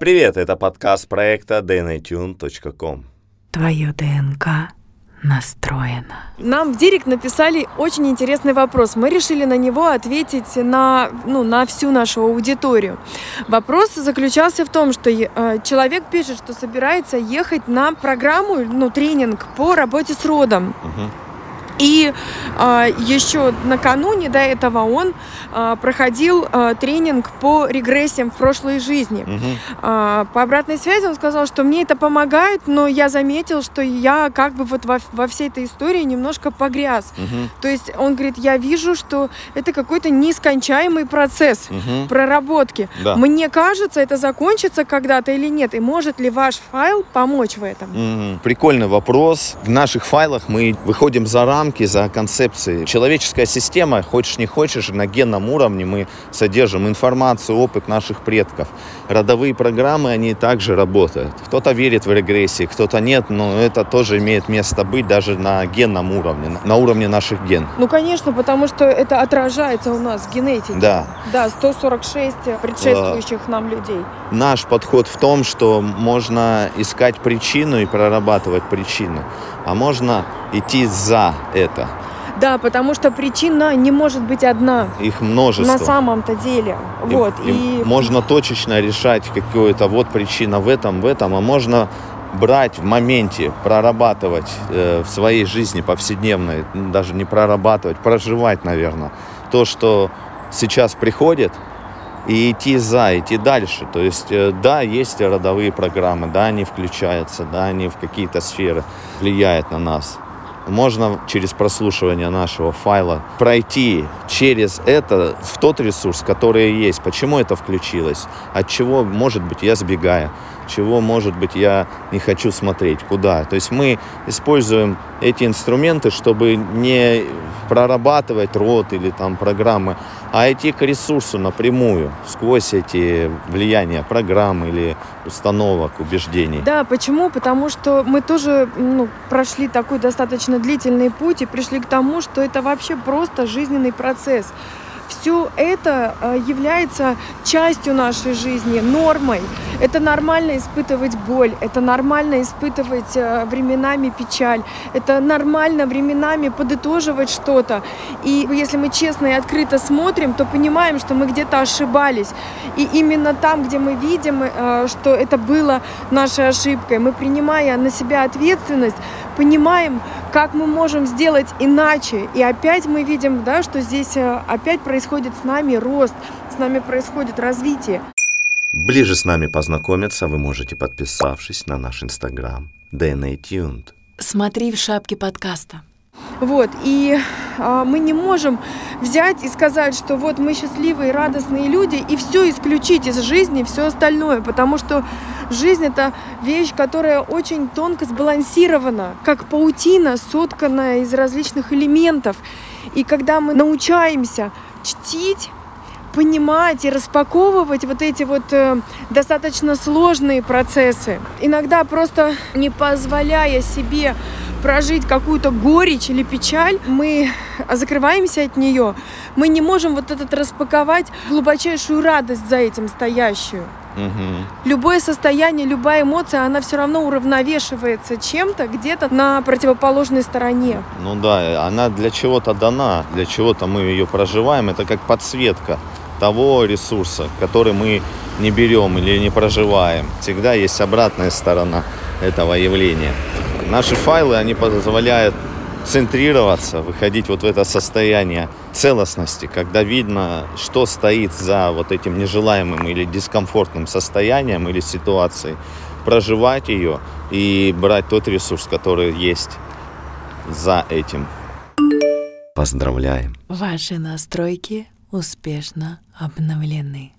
Привет, это подкаст проекта dnatune.com. Твое ДНК настроено. Нам в Директ написали очень интересный вопрос. Мы решили на него ответить на, ну, на всю нашу аудиторию. Вопрос заключался в том, что э, человек пишет, что собирается ехать на программу, ну, тренинг по работе с родом. Мгм. И а, еще накануне до этого он а, проходил а, тренинг по регрессиям в прошлой жизни. Мгм. А, по обратной связи он сказал, что мне это помогает, но я заметил, что я как бы вот во, во всей этой истории немножко погряз. Мгм. То есть он говорит, я вижу, что это какой-то нескончаемый процесс Мгм. проработки. Да. Мне кажется, это закончится когда-то или нет, и может ли ваш файл помочь в этом? Мгм. Прикольный вопрос. В наших файлах мы выходим за рамки, за концепции. Человеческая система, хочешь не хочешь, на генном уровне мы содержим информацию, опыт наших предков. Родовые программы, они также работают. Кто-то верит в регрессии, кто-то нет, но это тоже имеет место быть даже на генном уровне, на- уровне наших ген. Ну, конечно, потому что это отражается у нас в генетике. Да. Да, 146 предшествующих нам людей. Наш подход в том, что можно искать причину и прорабатывать причину, а можно идти за это. Да, потому что причина не может быть одна Их множество. на самом-то деле. И- вот. и И, можно точечно решать какую-то вот причина в этом, в этом, а можно брать в моменте, прорабатывать э, в своей жизни повседневной, м, даже не прорабатывать, проживать, наверное, то, что сейчас приходит, и идти за, идти дальше. То есть, э, да, есть родовые программы, да, они включаются, да, они в какие-то сферы влияют на нас. Можно через прослушивание нашего файла пройти через это в тот ресурс, который есть. Почему это включилось? От чего, может быть, я сбегаю? Чего, может быть, я не хочу смотреть? Куда? То есть мы используем эти инструменты, чтобы не прорабатывать рот или там программы, а идти к ресурсу напрямую, сквозь эти влияния программ или установок, убеждений. да, почему? Потому что мы тоже ну, прошли такой достаточно длительный путь и пришли к тому, что это вообще просто жизненный процесс. Все это э, является частью нашей жизни, нормой. Это нормально испытывать боль, это нормально испытывать э, временами печаль, это нормально временами подытоживать что-то. И если мы честно и открыто смотрим, то понимаем, что мы где-то ошибались. И именно там, где мы видим, э, что это было нашей ошибкой, мы, принимая на себя ответственность, понимаем, как мы можем сделать иначе. И опять мы видим, да, что здесь э, опять происходит с нами рост, с нами происходит развитие. Ближе с нами познакомиться вы можете, подписавшись на наш инстаграм DNA Tuned. Смотри в шапке подкаста. Вот, и а, мы не можем взять и сказать, что вот мы счастливые, радостные люди, и все исключить из жизни, все остальное, потому что жизнь это вещь, которая очень тонко сбалансирована, как паутина, сотканная из различных элементов. И когда мы научаемся чтить понимать и распаковывать вот эти вот э, достаточно сложные процессы. Иногда просто не позволяя себе прожить какую-то горечь или печаль, мы закрываемся от нее, мы не можем вот этот распаковать глубочайшую радость за этим стоящую. Мгм. Любое состояние, любая эмоция, она все равно уравновешивается чем-то где-то на противоположной стороне. Ну да, она для чего-то дана, для чего-то мы ее проживаем. Это как подсветка того ресурса, который мы не берем или не проживаем. Всегда есть обратная сторона этого явления. Наши файлы, они позволяют центрироваться, выходить вот в это состояние целостности, когда видно, что стоит за вот этим нежелаемым или дискомфортным состоянием или ситуацией, проживать ее и брать тот ресурс, который есть за этим. Поздравляем! Ваши настройки успешно обновлены.